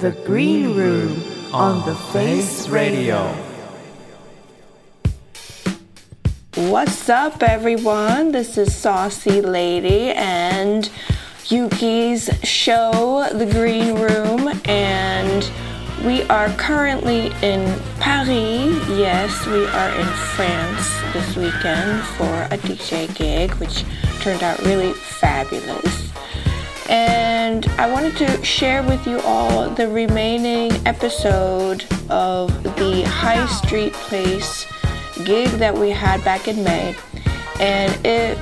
The Green Room on The Face Radio. What's up, everyone? This is Saucy Lady and Yuki's show, The Green Room, and we are currently in Paris. Yes, we are in France this weekend for a DJ gig, which turned out really fabulous. And I wanted to share with you all the remaining episode of the High Street Place gig that we had back in May. And it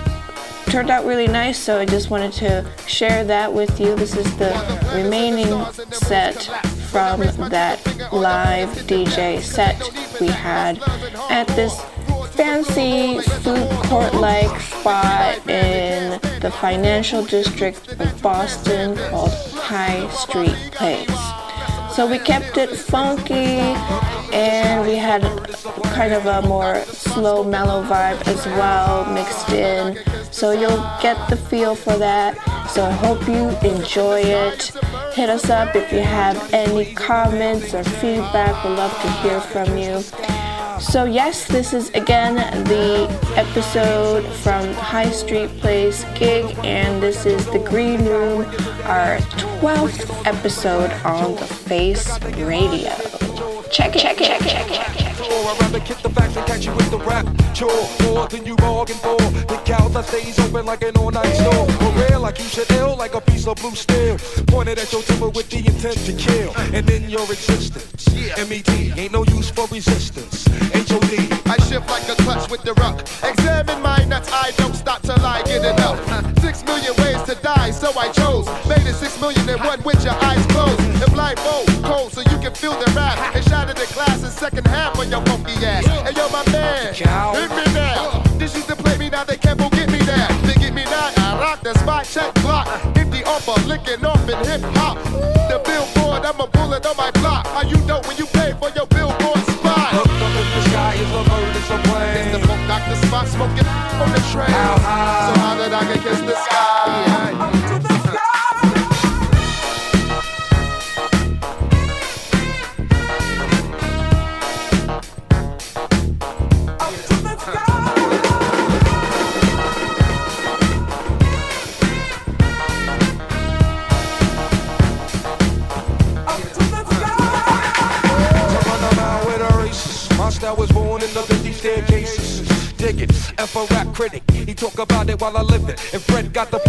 turned out really nice, so I just wanted to share that with you. This is the remaining set from that live DJ set we had at this fancy food court like spot in the financial district of Boston called High Street Place. So we kept it funky and we had kind of a more slow, mellow vibe as well mixed in. So you'll get the feel for that. So I hope you enjoy it. Hit us up if you have any comments or feedback. We'd love to hear from you. So, yes, this is again the episode from High Street Place gig, and this is the Green Room, our 12th episode on the Face Radio. Check it, check it, check it, check it, check it. check it. I'd rather kick the facts and catch you with the rap. Sure, more than you bargained for. The cow that stays open like an all-night store. For real, like you should ill, like a piece of blue steel. Pointed at your temple with the intent to kill. And in your existence, M.E.T. ain't no use for resistance. H.O.D. I shift like a clutch with the ruck. Examine my nuts, I don't stop till I get enough. Six million ways to die, so I chose. Made it six million and one with your eyes closed. And blindfold, cold, so you can feel the rap. And shattered the glass in second half on your funky ass. Hey yo, my man, hit me now. This used to play me, now they can't forget me now. They get me now, I rock the spot, check block. Empty offer, licking off in hip hop. The billboard, I'm a bullet on my block. How you know when you pay for your billboard spot? Looked up in the sky, is a bird, it's a It's plane. the funk doctor spot smoking on the train. How high? While I live it. And Fred got the,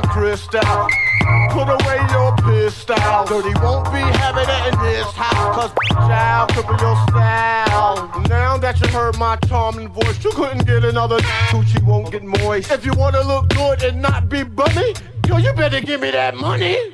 crystal. Put away your pistol. Dirty won't be having it in this house. Cause child cripple your style. Now that you heard my charming voice, you couldn't get another Gucci won't get moist. If you wanna look good and not be bummy, yo, you better give me that money.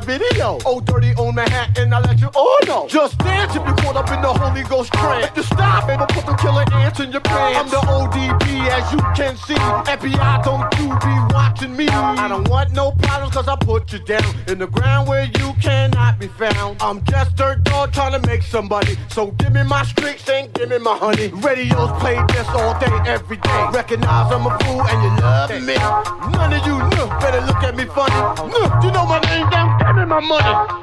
My video. Oh, dirty on Manhattan, I let you all know. Just dance if you caught up in the Holy Ghost trance. If you stop, I'ma put the killer ants in your pants. I'm the ODB, as you can see. FBI don't you be watching me. I don't want no problems, cause I put you down in the ground where you cannot be found. I'm just dirt dog trying to make somebody. So give me my streaks and give me my honey. Radios play this all day, every day. Recognize I'm a fool and you love me. None of you know, better look at me funny. No, you know my name down, my money.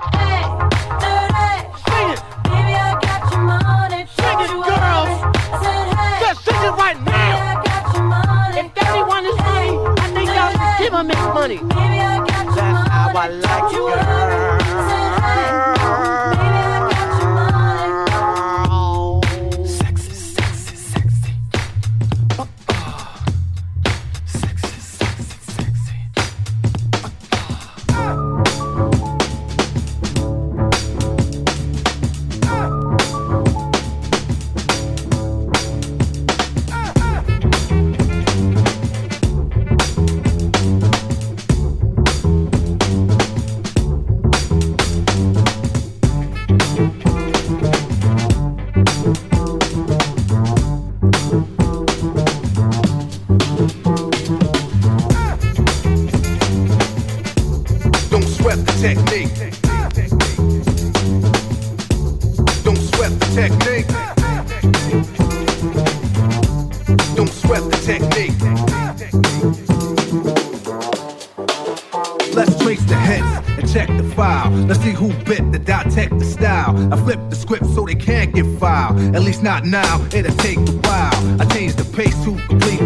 Technique. Don't sweat the technique. Don't sweat the technique. Let's trace the hits and check the file. Let's see who bit the dissect the style. I flip the script so they can't get filed. At least not now, it'll take a while. I change the pace to complete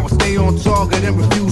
will stay on target and refuse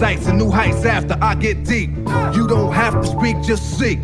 Sights and new heights after I get deep. You don't have to speak, just seek.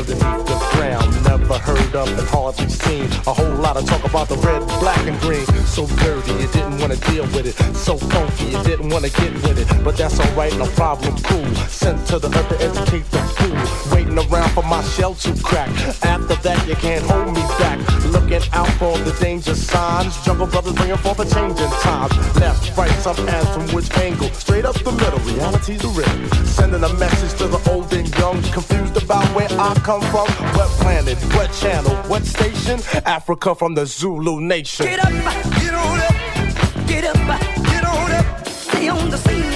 Underneath the ground. Never heard of and hardly seen a whole lot of talk about the red, black, and green. So dirty, you didn't want to deal with it. So funky, you didn't want to get with it. But that's alright, no problem, cool. Sent to the earth to educate the fool. Around for my shell to crack. After that, you can't hold me back. Looking out for the danger signs. Jungle brothers bringing forth a change in times. Left, right, some ass from which angle? Straight up the middle, reality's the rhythm. Sending a message to the old and young, confused about where I come from. What planet, what channel, what station? Africa from the Zulu nation. Get up, get on up, get up, get on up. Stay on the scene,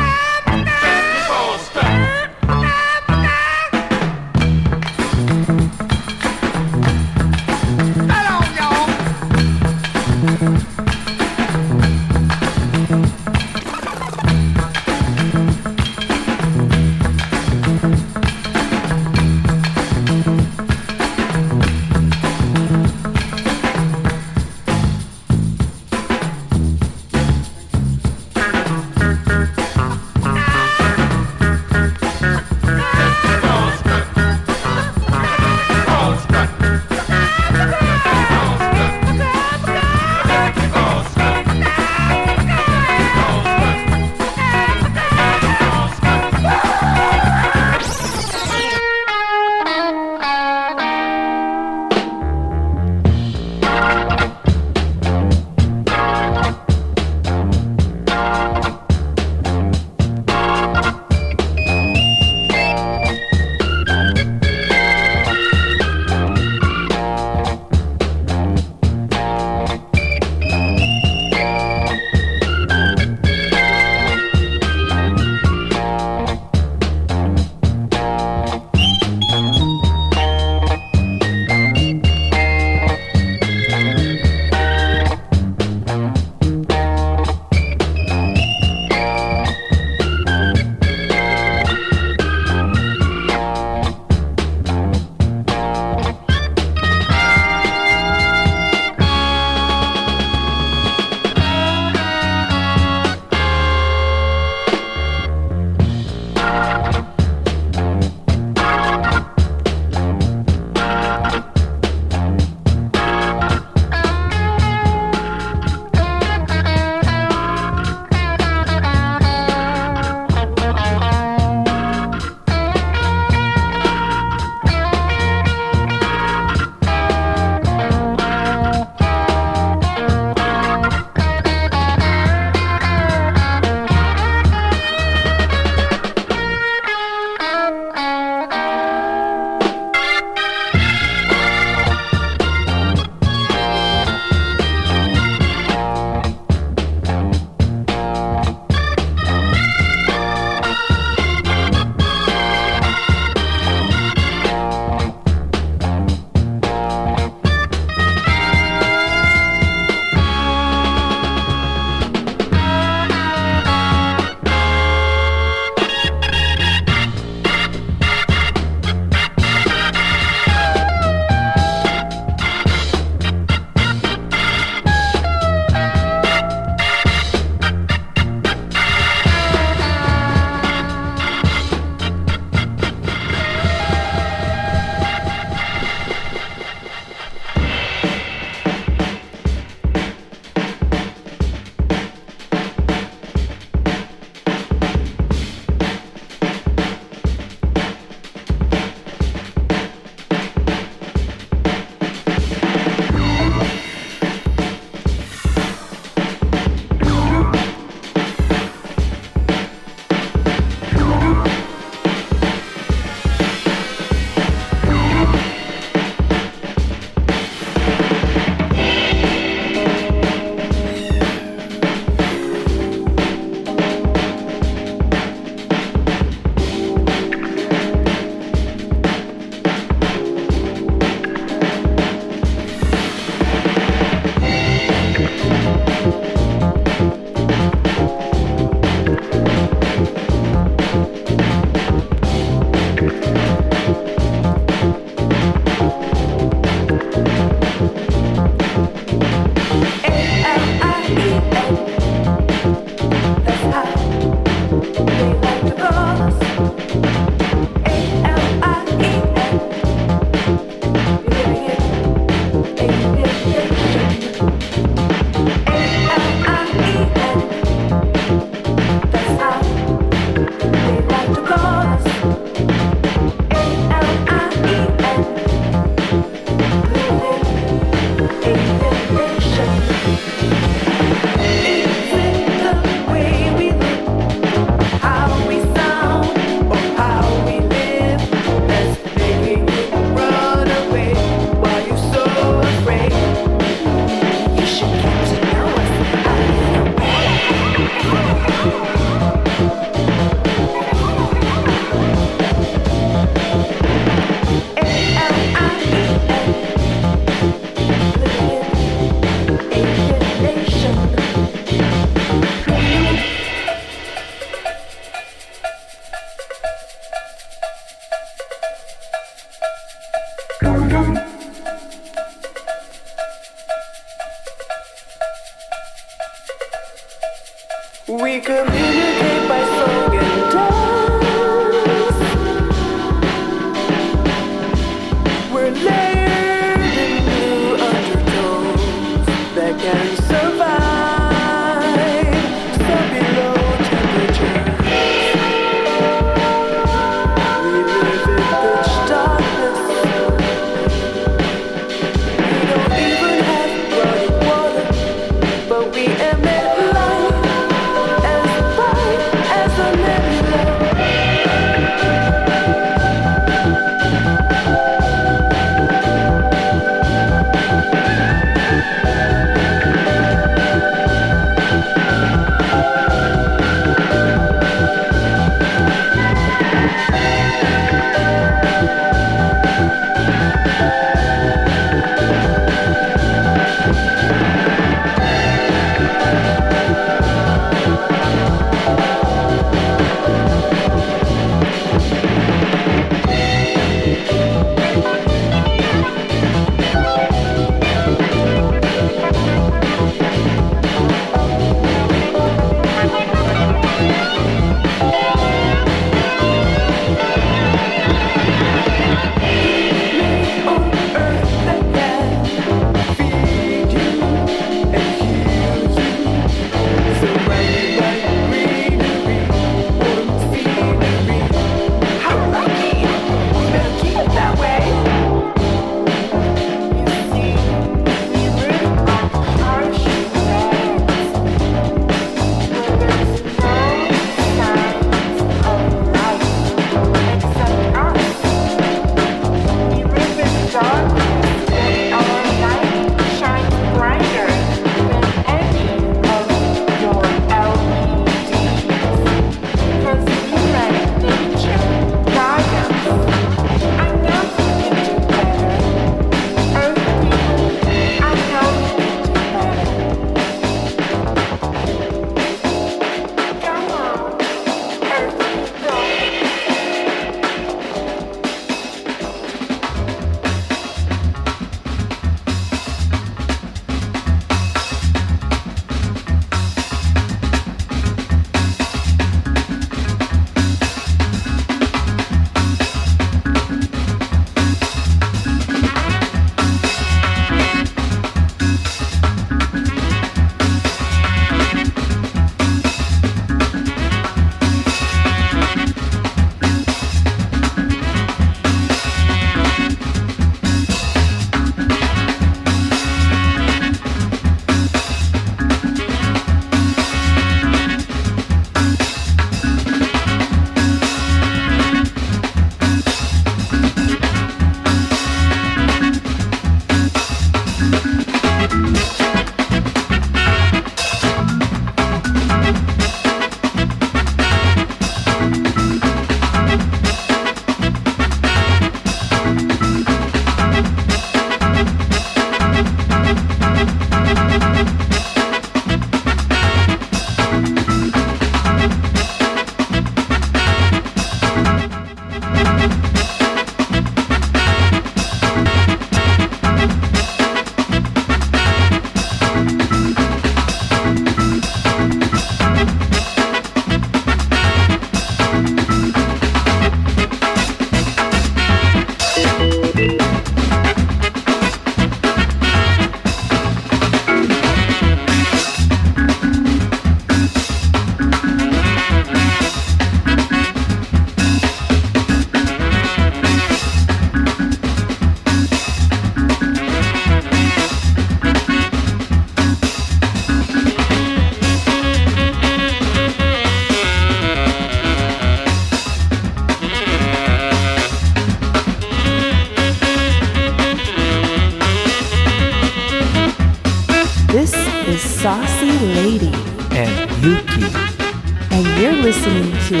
And you're listening to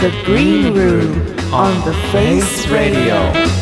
The Green Room on The Face Radio.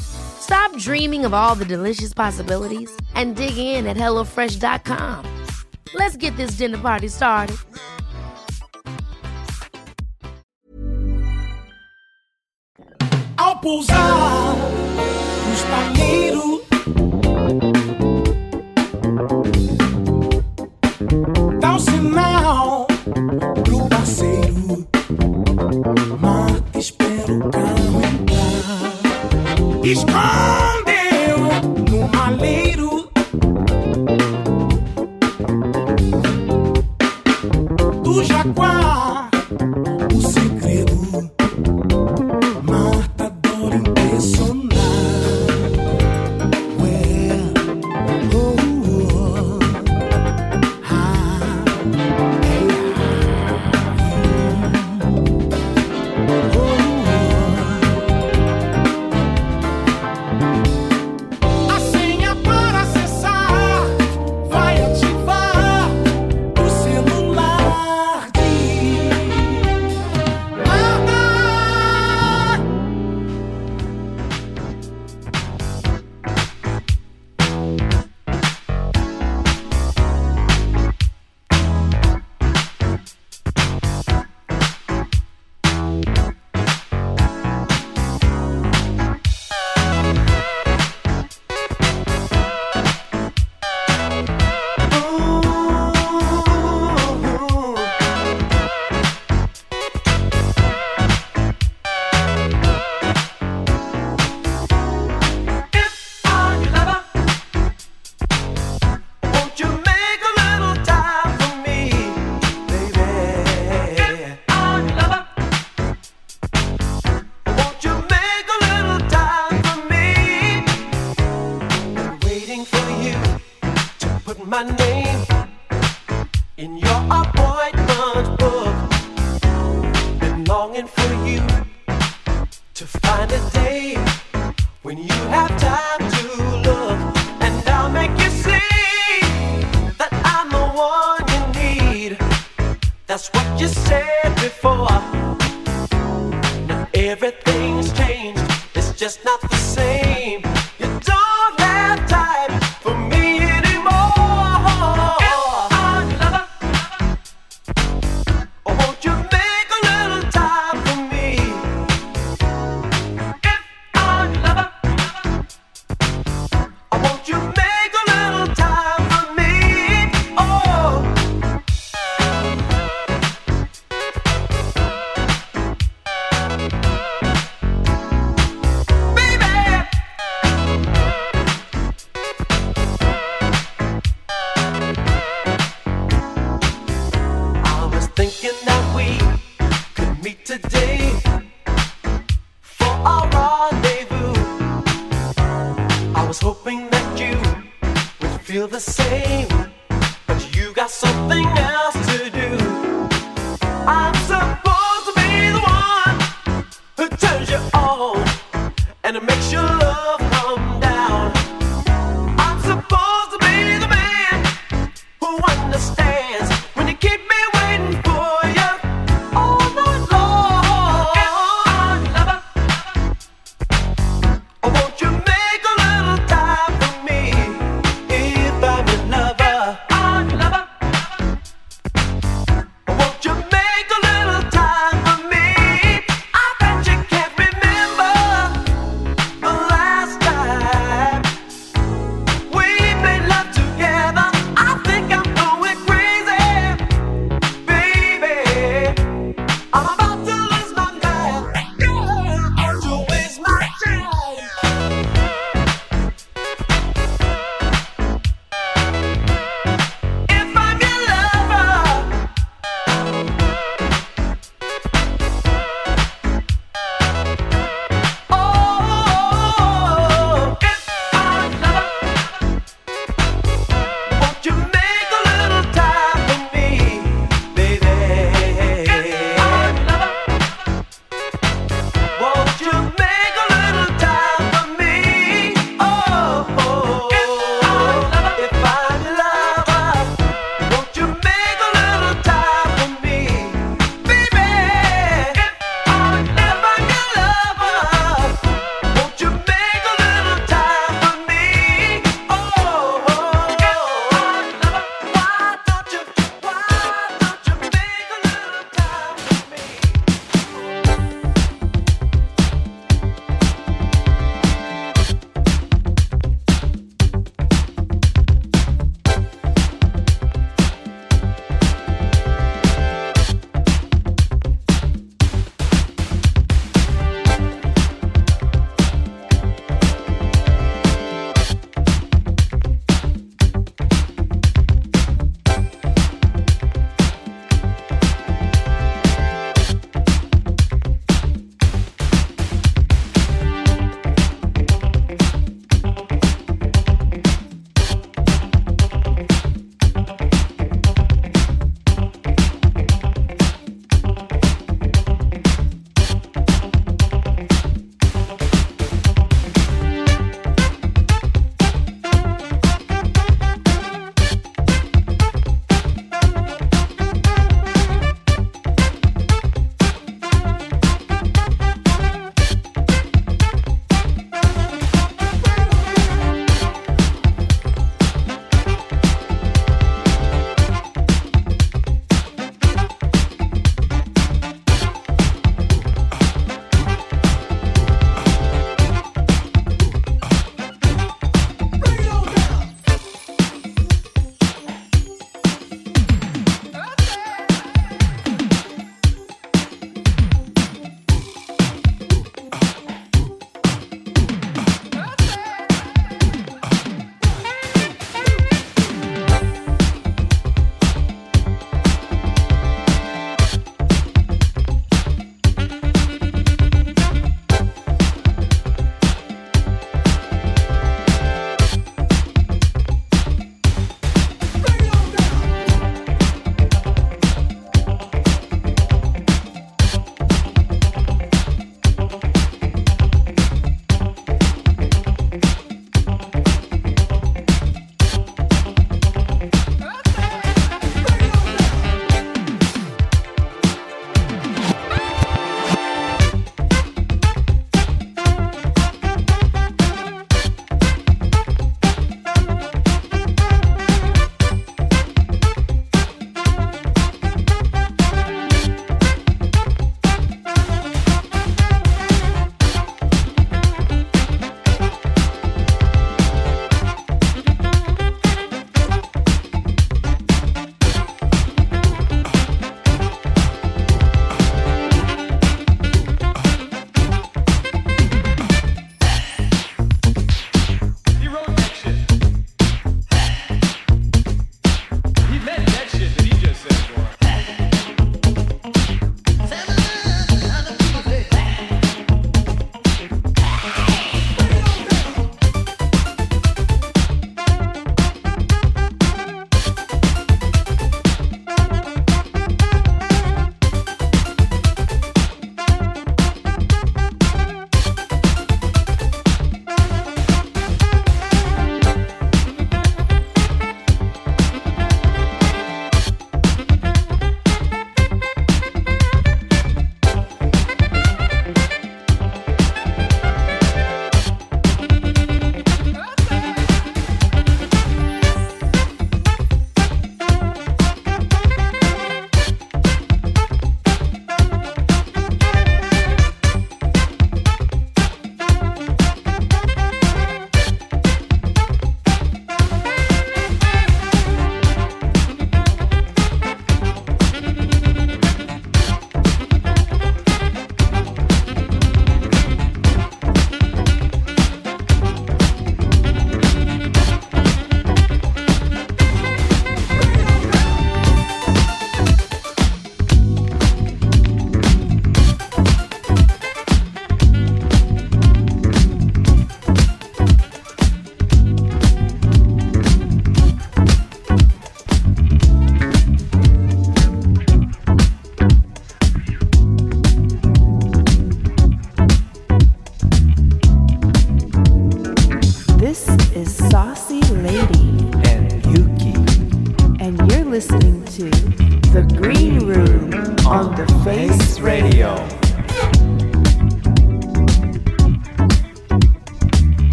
Stop dreaming of all the delicious possibilities and dig in at HelloFresh.com. Let's get this dinner party started. Ao pousar no espalheiro Dá um sinal pro parceiro Marca, espera o carro entrar Escondeu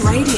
Radio.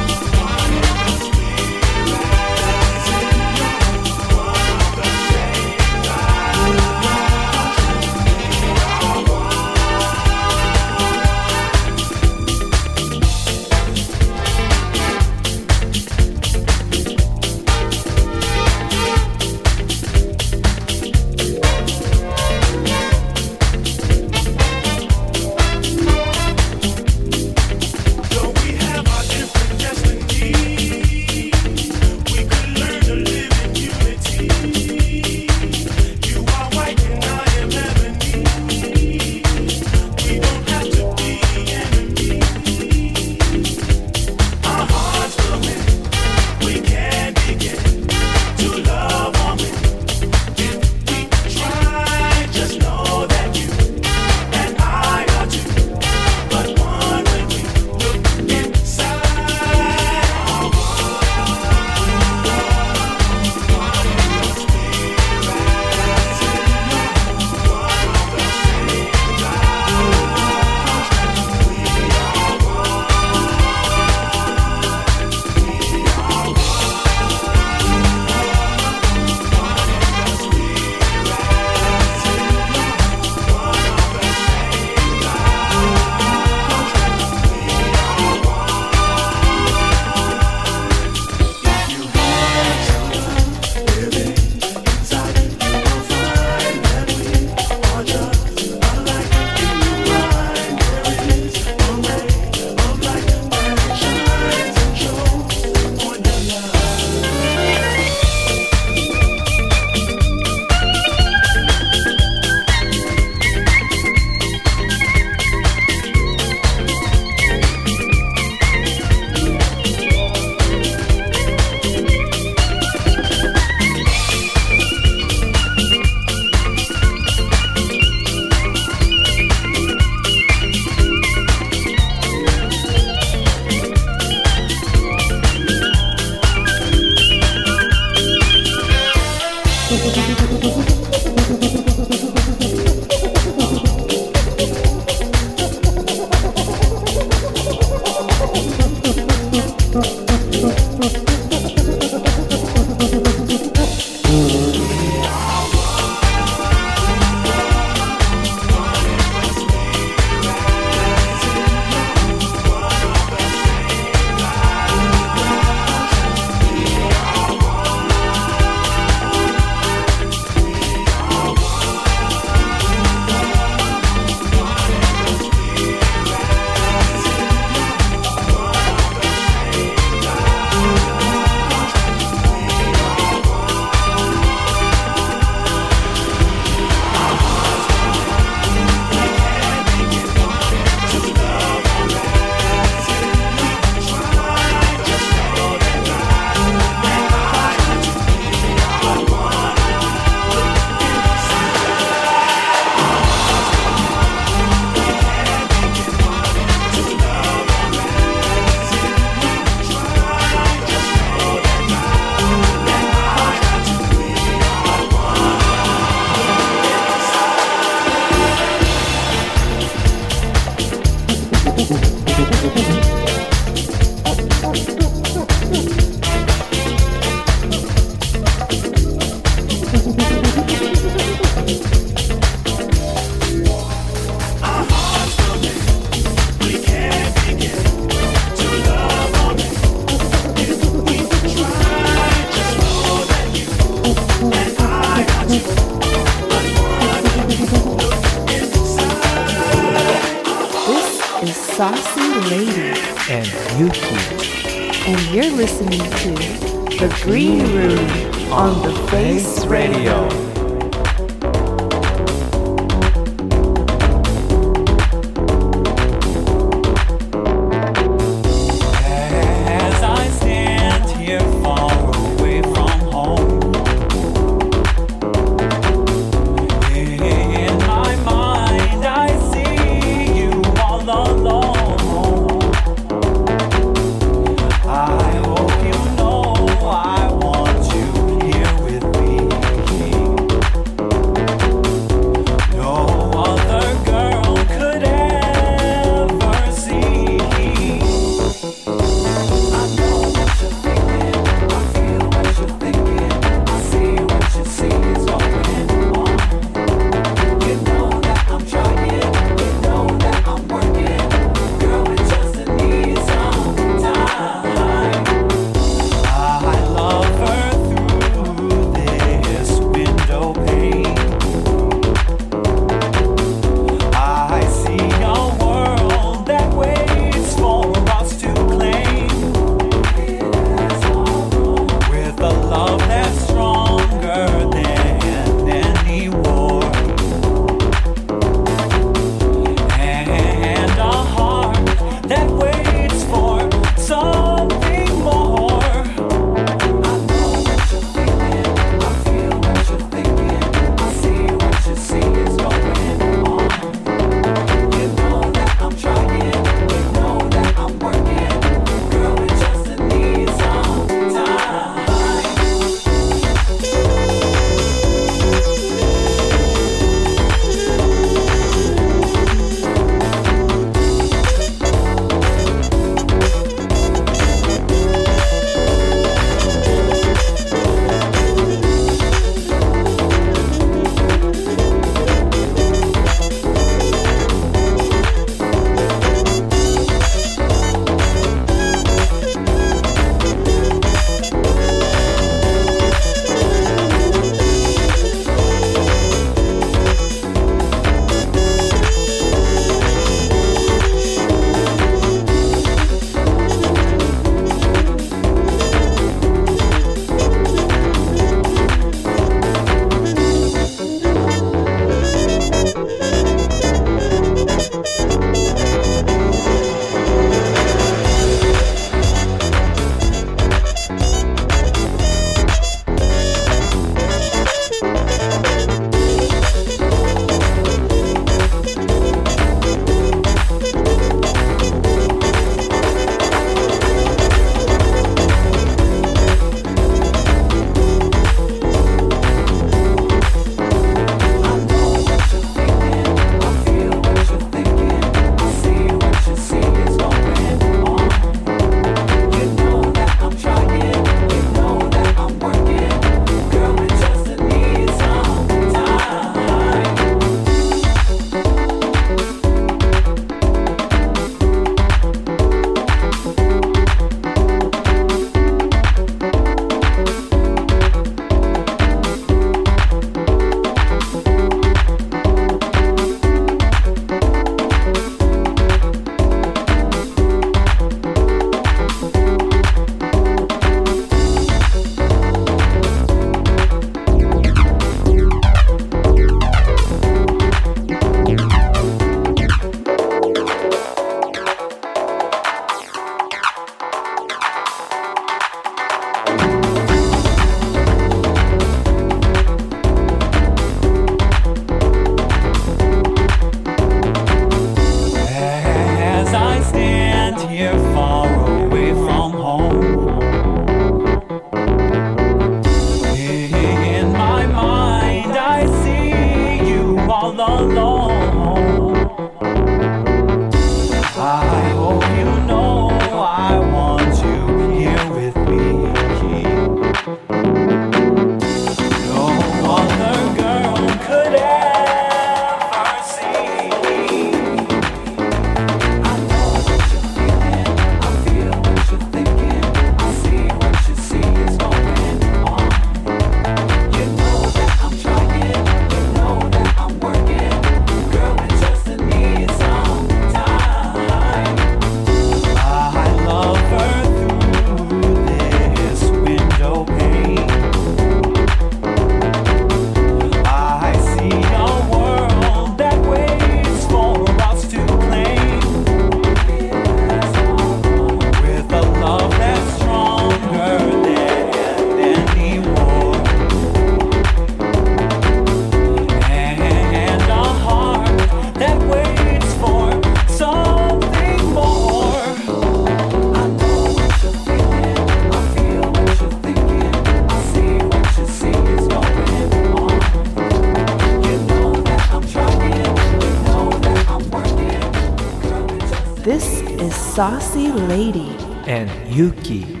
Yuki.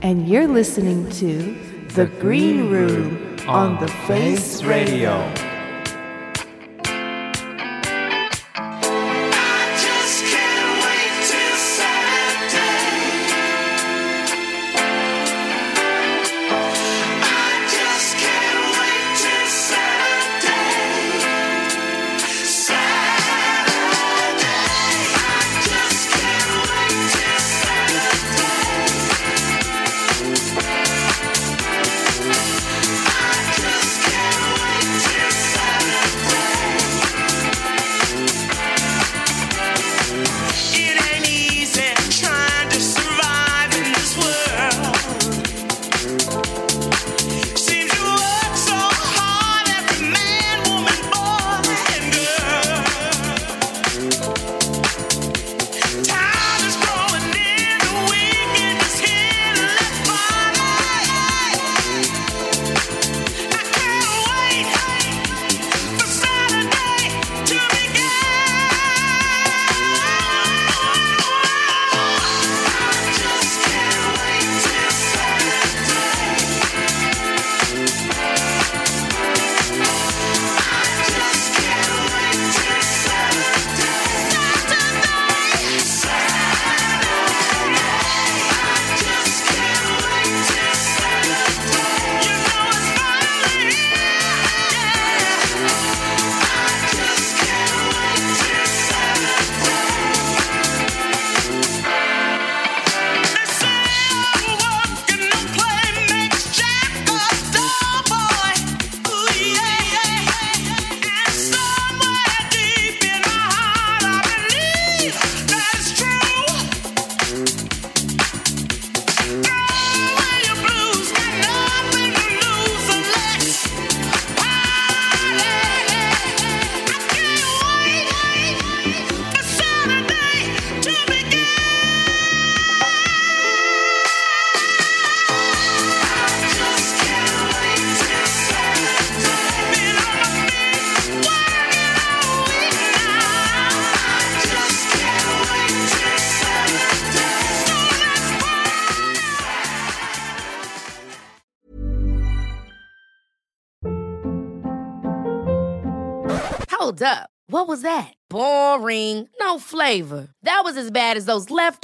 And you're listening to The Green Room on the Face Radio.